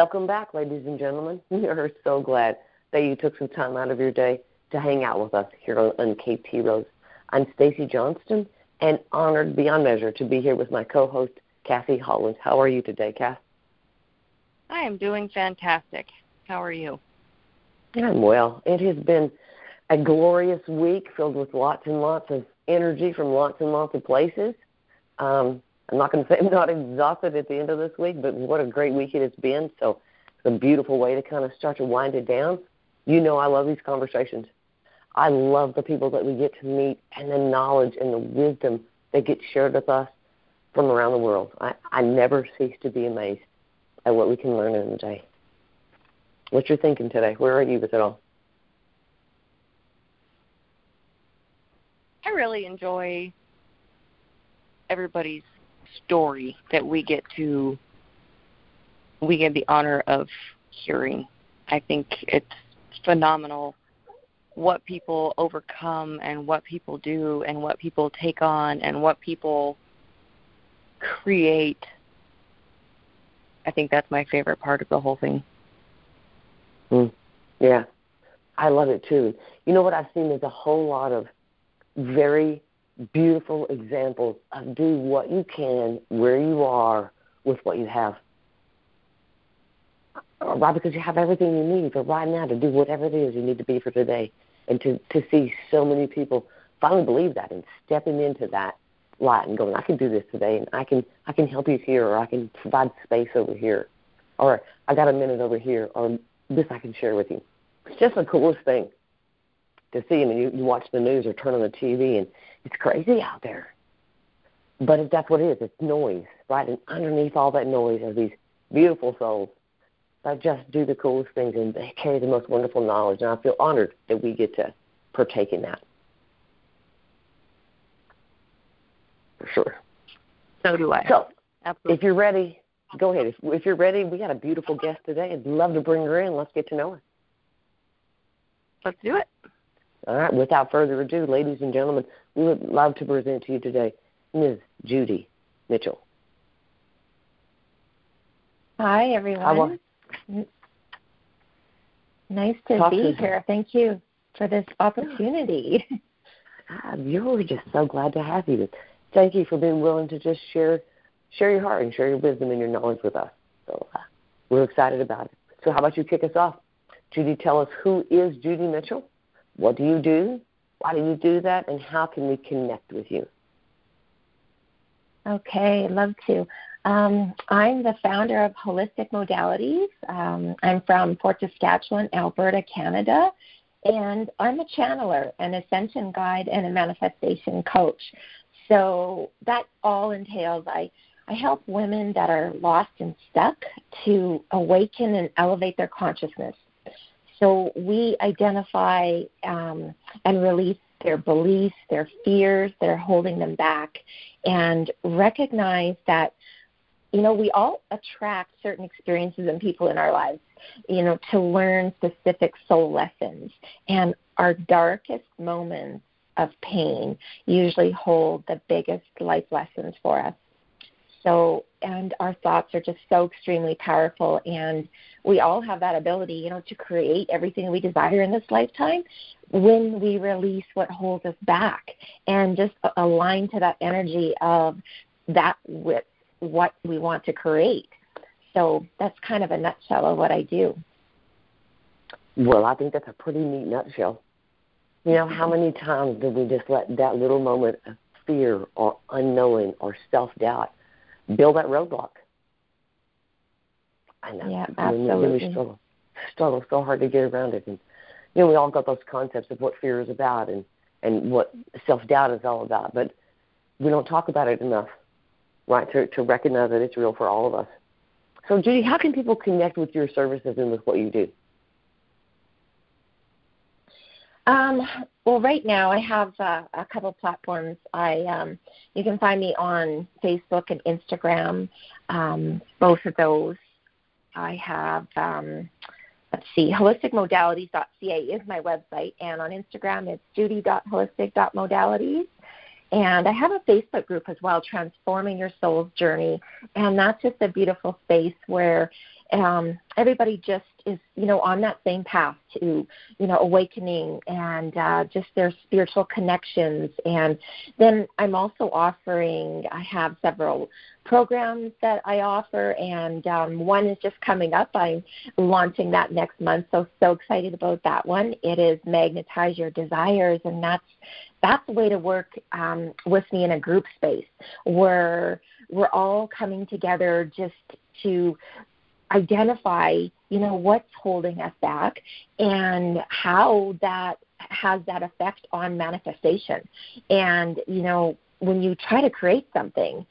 Welcome back, ladies and gentlemen. We are so glad that you took some time out of your day to hang out with us here on KT Rose. I'm Stacy Johnston and honored beyond measure to be here with my co-host, Kathy Holland. How are you today, Kath? I am doing fantastic. How are you? I'm well. It has been a glorious week filled with lots and lots of energy from lots and lots of places. Um, I'm not going to say I'm not exhausted at the end of this week, but what a great week it has been. So it's a beautiful way to kind of start to wind it down. You know I love these conversations. I love the people that we get to meet and the knowledge and the wisdom that gets shared with us from around the world. I, I never cease to be amazed at what we can learn in a day. What you're thinking today? Where are you with it all? I really enjoy everybody's story that we get to we get the honor of hearing. I think it's phenomenal what people overcome and what people do and what people take on and what people create. I think that's my favorite part of the whole thing. Mm. Yeah, I love it too. You know what I've seen is a whole lot of very beautiful examples of do what you can where you are with what you have. Uh, right, because you have everything you need for right now to do whatever it is you need to be for today. And to, to see so many people finally believe that and stepping into that light and going, I can do this today and I can I can help you here or I can provide space over here. Or I got a minute over here or this I can share with you. It's just the coolest thing to see. I mean, you, you watch the news or turn on the TV, and it's crazy out there. But that's what it is. It's noise, right? And underneath all that noise are these beautiful souls that just do the coolest things and they carry the most wonderful knowledge. And I feel honored that we get to partake in that. For sure. So do I. So, Absolutely. if you're ready, go ahead. If, if you're ready, we got a beautiful guest today. I'd love to bring her in. Let's get to know her. Let's do it. All right, without further ado, ladies and gentlemen, we would love to present to you today Ms. Judy Mitchell. Hi, everyone. Nice to Talk be to here. Thank you for this opportunity. Ah, you're just so glad to have you. Thank you for being willing to just share share your heart and share your wisdom and your knowledge with us. So uh, we're excited about it. So how about you kick us off? Judy, tell us who is Judy Mitchell? What do you do? Why do you do that? And how can we connect with you? Okay, love to. Um, I'm the founder of Holistic Modalities. Um, I'm from Fort Saskatchewan, Alberta, Canada, and I'm a channeler, an ascension guide, and a manifestation coach. So that all entails I I help women that are lost and stuck to awaken and elevate their consciousness. So we identify um, and release their beliefs, their fears that are holding them back, and recognize that you know we all attract certain experiences and people in our lives you know to learn specific soul lessons. And our darkest moments of pain usually hold the biggest life lessons for us so and our thoughts are just so extremely powerful and we all have that ability you know to create everything we desire in this lifetime when we release what holds us back and just align to that energy of that with what we want to create. So that's kind of a nutshell of what i do. Well i think that's a pretty neat nutshell. You know how many times do we just let that little moment of fear or unknowing or self doubt build that roadblock. I know. Yeah, absolutely. we struggle, struggle so hard to get around it, and you know we all got those concepts of what fear is about and and what self doubt is all about, but we don't talk about it enough, right? To to recognize that it's real for all of us. So, Judy, how can people connect with your services and with what you do? Um, well, right now I have uh, a couple platforms. I um, you can find me on Facebook and Instagram. Um, both of those. I have. Um, let's see, holisticmodalities.ca is my website, and on Instagram it's judy.holistic.modalities. And I have a Facebook group as well, Transforming Your Soul's Journey. And that's just a beautiful space where um, everybody just is you know on that same path to you know awakening and uh, just their spiritual connections. And then i'm also offering i have several programs that i offer and um, one is just coming up. I'm launching that next month so so excited about that one. It is magnetize your desires and that's that's a way to work um, with me in a group space where we're all coming together just to identify, you know, what's holding us back and how that has that effect on manifestation. And, you know, when you try to create something,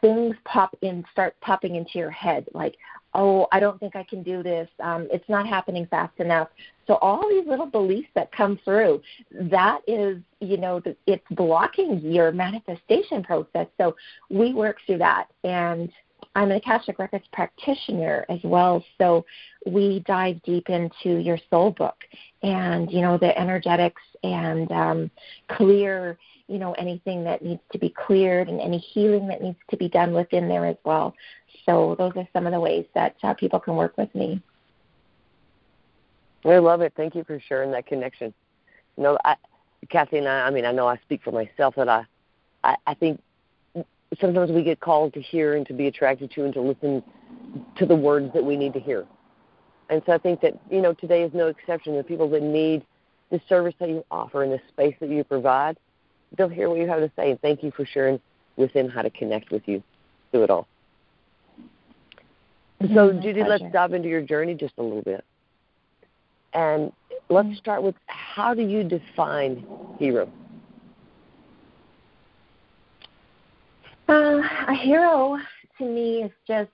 things pop in, start popping into your head like, oh, I don't think I can do this. Um, it's not happening fast enough. So all these little beliefs that come through, that is, you know, it's blocking your manifestation process. So we work through that. And I'm an Akashic Records practitioner as well, so we dive deep into your soul book and you know the energetics and um, clear you know anything that needs to be cleared and any healing that needs to be done within there as well. So those are some of the ways that uh, people can work with me. I love it. Thank you for sharing that connection. You know, I, Kathy and I. I mean, I know I speak for myself that I, I, I think sometimes we get called to hear and to be attracted to and to listen to the words that we need to hear. And so I think that, you know, today is no exception. The people that need the service that you offer and the space that you provide, they'll hear what you have to say. And thank you for sharing with them how to connect with you through it all. Mm-hmm, so, Judy, pleasure. let's dive into your journey just a little bit. And let's mm-hmm. start with how do you define hero? Uh, a hero to me is just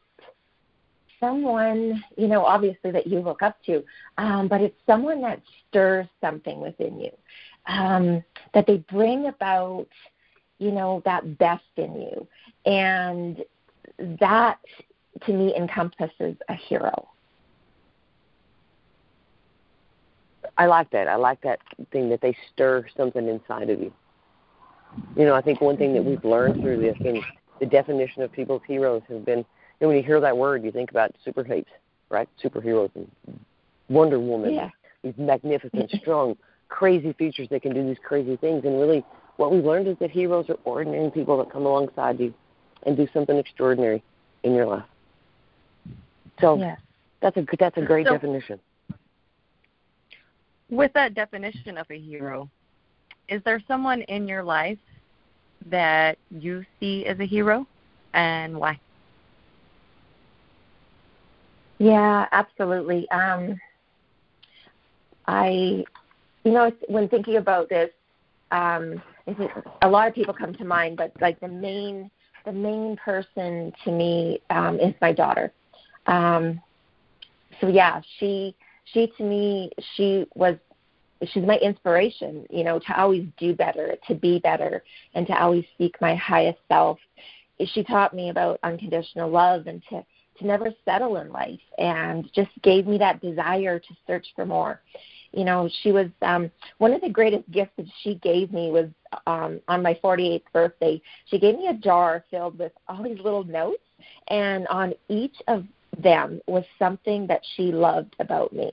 someone, you know, obviously that you look up to, um, but it's someone that stirs something within you, um, that they bring about, you know, that best in you. And that to me encompasses a hero. I like that. I like that thing that they stir something inside of you. You know, I think one thing that we've learned through this and the definition of people's heroes has been, you know, when you hear that word, you think about super heaps, right? Superheroes and Wonder Woman, yeah. these magnificent, strong, crazy features that can do these crazy things. And really, what we've learned is that heroes are ordinary people that come alongside you and do something extraordinary in your life. So yes. that's a that's a great so, definition. With that definition of a hero, is there someone in your life that you see as a hero and why? Yeah, absolutely. Um, I, you know, when thinking about this, um, a lot of people come to mind, but like the main, the main person to me um, is my daughter. Um, so yeah, she, she to me, she was she's my inspiration, you know, to always do better, to be better, and to always seek my highest self. She taught me about unconditional love and to to never settle in life, and just gave me that desire to search for more. You know, she was um, one of the greatest gifts that she gave me was um, on my 48th birthday. She gave me a jar filled with all these little notes, and on each of them was something that she loved about me.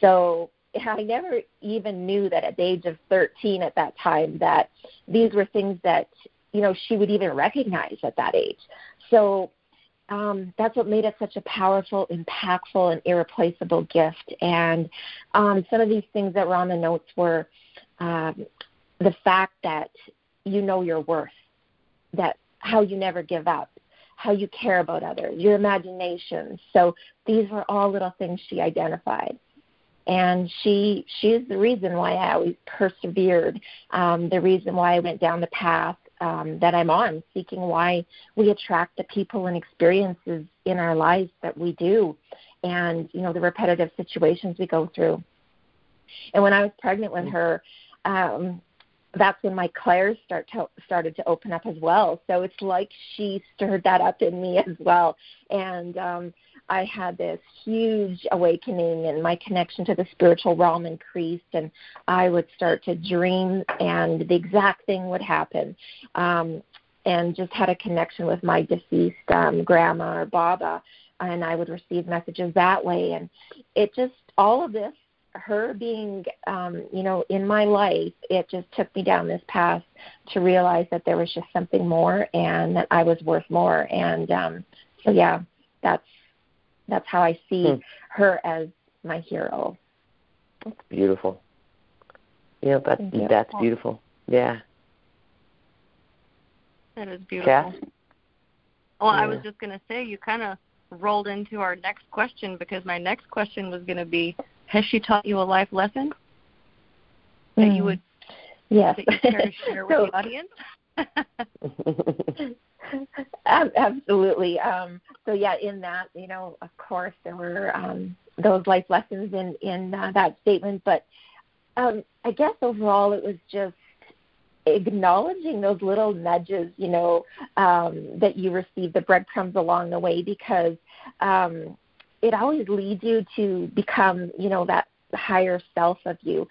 So I never even knew that at the age of 13 at that time that these were things that you know she would even recognize at that age. So um, that's what made it such a powerful, impactful, and irreplaceable gift. And um, some of these things that were on the notes were um, the fact that you know your worth, that how you never give up, how you care about others, your imagination. So these were all little things she identified and she she is the reason why I always persevered, um, the reason why I went down the path um, that I'm on, seeking why we attract the people and experiences in our lives that we do, and you know the repetitive situations we go through. And when I was pregnant with her, um, that's when my clairs start to, started to open up as well. So it's like she stirred that up in me as well. And um, I had this huge awakening and my connection to the spiritual realm increased and I would start to dream and the exact thing would happen. Um, and just had a connection with my deceased um, grandma or Baba and I would receive messages that way. And it just all of this, her being, um, you know, in my life, it just took me down this path to realize that there was just something more and that I was worth more. And um, so, yeah, that's that's how I see hmm. her as my hero. That's beautiful. Yeah, that's that's beautiful. Yeah. That is beautiful. Kath? Well, yeah. I was just going to say you kind of rolled into our next question because my next question was going to be has she taught you a life lesson that mm. you would yes. that you care to share with so, the audience? absolutely. Um, so yeah, in that, you know, of course, there were um, those life lessons in in uh, that statement, but um, I guess overall, it was just acknowledging those little nudges, you know, um, that you receive, the breadcrumbs along the way, because um, it always leads you to become, you know, that higher self of you.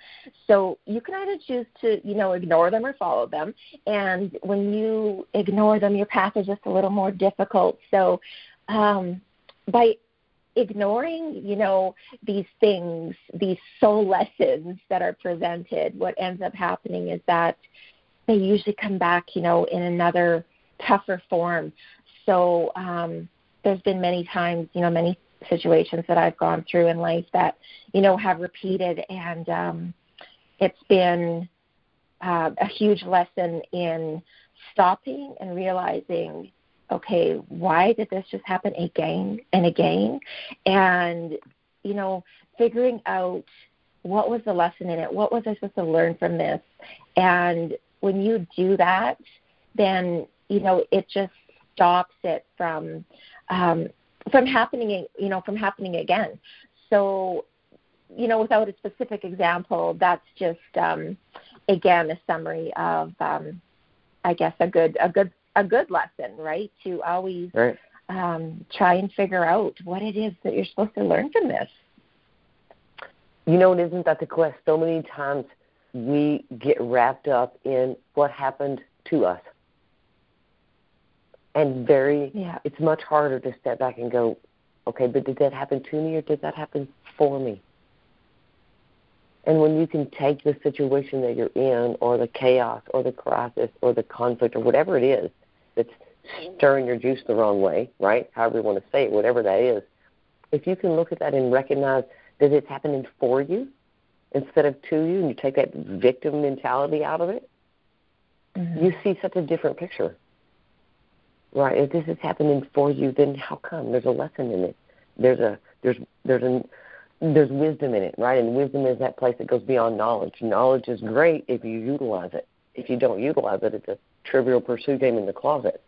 So you can either choose to, you know, ignore them or follow them. And when you ignore them, your path is just a little more difficult. So um, by ignoring, you know, these things, these soul lessons that are presented, what ends up happening is that they usually come back, you know, in another tougher form. So um, there's been many times, you know, many situations that I've gone through in life that, you know, have repeated, and um, it's been uh, a huge lesson in stopping and realizing, okay, why did this just happen again and again? And, you know, figuring out what was the lesson in it? What was I supposed to learn from this? And when you do that, then you know it just stops it from um, from happening. You know, from happening again. So, you know, without a specific example, that's just um, again a summary of, um, I guess, a good a good a good lesson, right? To always right. um, try and figure out what it is that you're supposed to learn from this. You know, it isn't that the quest. So many times we get wrapped up in what happened to us. And very, yeah. it's much harder to step back and go, okay, but did that happen to me or did that happen for me? And when you can take the situation that you're in, or the chaos, or the crisis, or the conflict, or whatever it is that's stirring your juice the wrong way, right? However you want to say it, whatever that is, if you can look at that and recognize that it's happening for you, instead of to you, and you take that victim mentality out of it, mm-hmm. you see such a different picture. Right? If this is happening for you, then how come? There's a lesson in it. There's a there's there's a there's wisdom in it, right? And wisdom is that place that goes beyond knowledge. Knowledge is great if you utilize it. If you don't utilize it, it's a trivial pursuit game in the closet.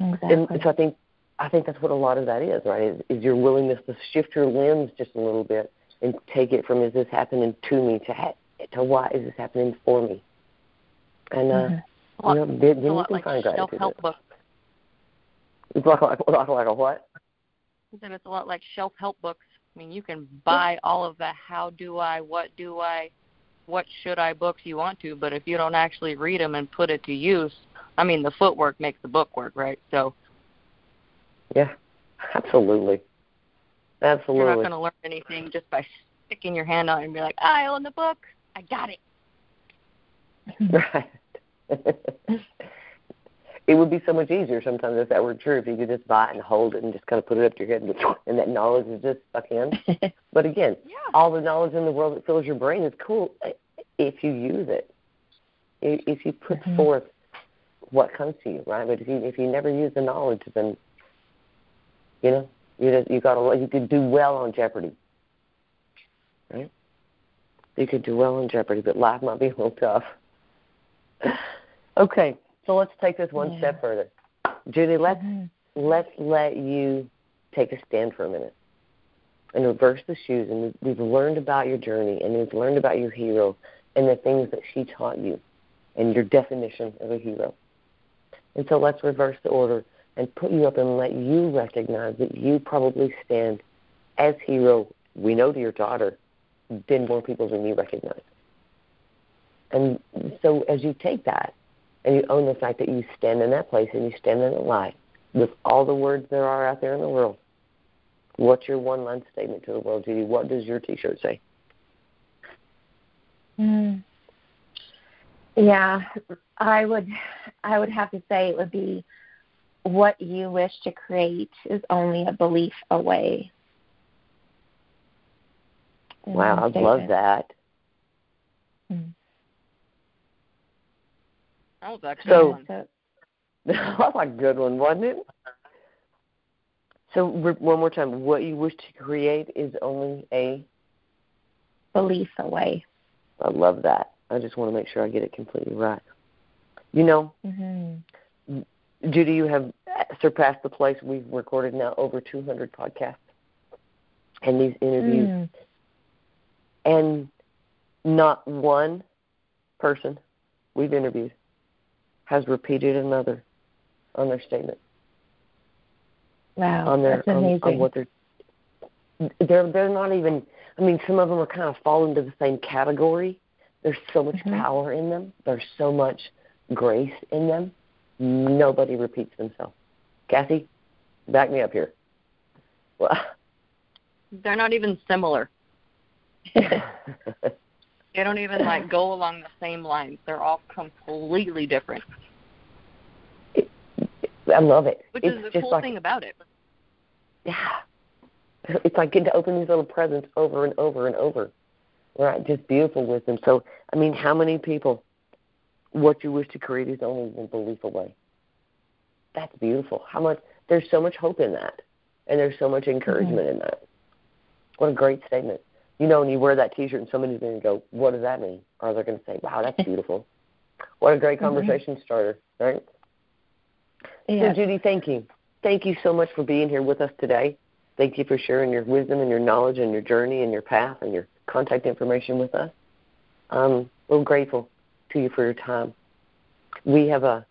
Exactly. And so I think I think that's what a lot of that is, right? Is, is your willingness to shift your lens just a little bit and take it from is this happening to me to ha- to why is this happening for me? And uh, mm-hmm. You know, you can like find gratitude. Self-help books. It's like, like, like, like a what? Then it's a lot like self-help books. I mean, you can buy all of the how do I, what do I, what should I books you want to, but if you don't actually read them and put it to use, I mean, the footwork makes the book work, right? So yeah, absolutely. Absolutely. You're not going to learn anything just by sticking your hand on it and be like, I own the book. I got it. Right. It would be so much easier sometimes if that were true if you could just buy it and hold it and just kind of put it up to your head and, and that knowledge is just stuck in. but again, yeah. all the knowledge in the world that fills your brain is cool if you use it. If you put mm-hmm. forth what comes to you, right? But if you if you never use the knowledge, then you know, you just, you got to you could do well on Jeopardy, right? You could do well on Jeopardy, but life might be a little tough. Okay, so let's take this one yeah. step further, Judy. Let's mm-hmm. let's let you take a stand for a minute and reverse the shoes. And we've learned about your journey, and we've learned about your hero and the things that she taught you, and your definition of a hero. And so let's reverse the order and put you up and let you recognize that you probably stand as hero, we know to your daughter, than more people than you recognize. And so as you take that and you own the fact that you stand in that place and you stand in that light with all the words there are out there in the world, what's your one line statement to the world, Judy? What does your t shirt say? Mm. Yeah, I would I would have to say it would be what you wish to create is only a belief away. Wow, I love that. Mm. That was actually so, so that was a good one, wasn't it? So one more time, what you wish to create is only a belief away. I love that. I just want to make sure I get it completely right. You know, mm-hmm. Judy, you have surpassed the place we've recorded now over 200 podcasts and these interviews, mm. and not one person we've interviewed has repeated another on their statement. Wow, on their that's amazing. On, on what they're they're they're not even. I mean, some of them are kind of fall into the same category. There's so much mm-hmm. power in them. There's so much grace in them. Nobody repeats themselves. Kathy, back me up here. Well, they're not even similar. they don't even like go along the same lines. They're all completely different. I love it. Which it's is the cool like, thing about it. Yeah. It's like getting to open these little presents over and over and over. Right, just beautiful wisdom. So, I mean, how many people, what you wish to create is only one belief away. That's beautiful. How much, there's so much hope in that. And there's so much encouragement mm-hmm. in that. What a great statement. You know, when you wear that T-shirt and somebody's going to go, "What does that mean?" Or they're going to say, "Wow, that's beautiful." what a great mm-hmm. conversation mm-hmm. starter, right? Yeah. So, Judy, thank you. Thank you so much for being here with us today. Thank you for sharing your wisdom and your knowledge and your journey and your path and your contact information with us. Um, we're grateful to you for your time. We have a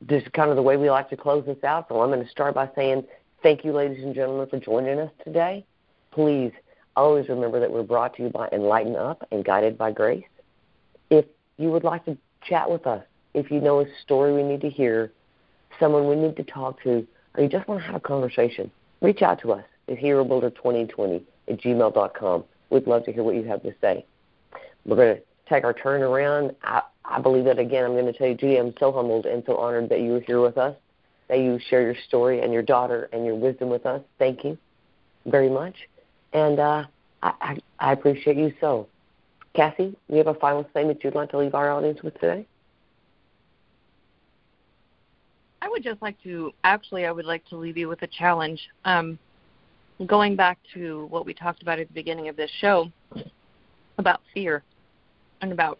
this is kind of the way we like to close this out. So I'm going to start by saying thank you, ladies and gentlemen, for joining us today. Please always remember that we're brought to you by Enlighten Up and guided by grace. If you would like to chat with us, if you know a story we need to hear, someone we need to talk to, or you just want to have a conversation, reach out to us at herobuilder2020 at gmail.com. We'd love to hear what you have to say. We're going to take our turn around. I, I believe that, again, I'm going to tell you, Judy, I'm so humbled and so honored that you are here with us, that you share your story and your daughter and your wisdom with us. Thank you very much. And uh, I, I, I appreciate you so. Kathy, you have a final statement you'd like to leave our audience with today? I would just like to actually I would like to leave you with a challenge. Um, going back to what we talked about at the beginning of this show about fear and about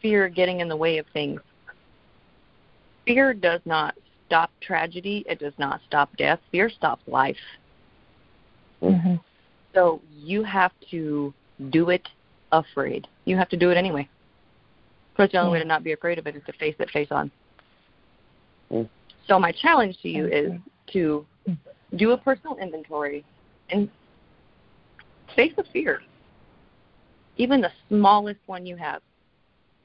fear getting in the way of things. Fear does not stop tragedy. It does not stop death. Fear stops life. Mm-hmm. So you have to do it afraid. You have to do it anyway. Because the only way to not be afraid of it is to face it face on. Mm. So my challenge to you is to do a personal inventory and face the fear. Even the smallest one you have,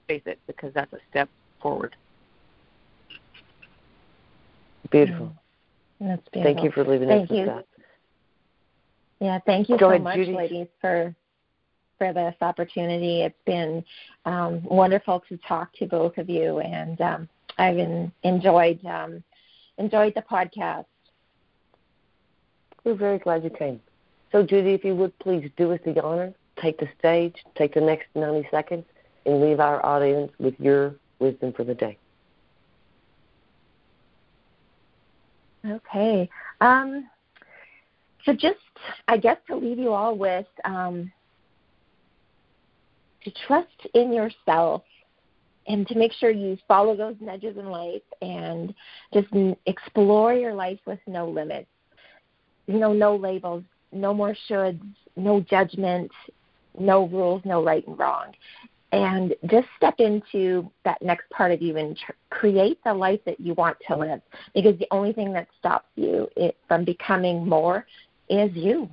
face it because that's a step forward. Beautiful. Mm. That's beautiful. Thank you for leaving thank us with that. Yeah, thank you Go so ahead, much, Judy. ladies, for for this opportunity. It's been um, wonderful to talk to both of you, and um, I've been, enjoyed um, enjoyed the podcast. We're very glad you came. So, Judy, if you would please do us the honor, take the stage, take the next 90 seconds, and leave our audience with your wisdom for the day. Okay. Um, so, just, I guess, to leave you all with um, to trust in yourself and to make sure you follow those nudges in life and just explore your life with no limits. You know, no labels, no more shoulds, no judgment, no rules, no right and wrong. And just step into that next part of you and tr- create the life that you want to live. Because the only thing that stops you it, from becoming more is you.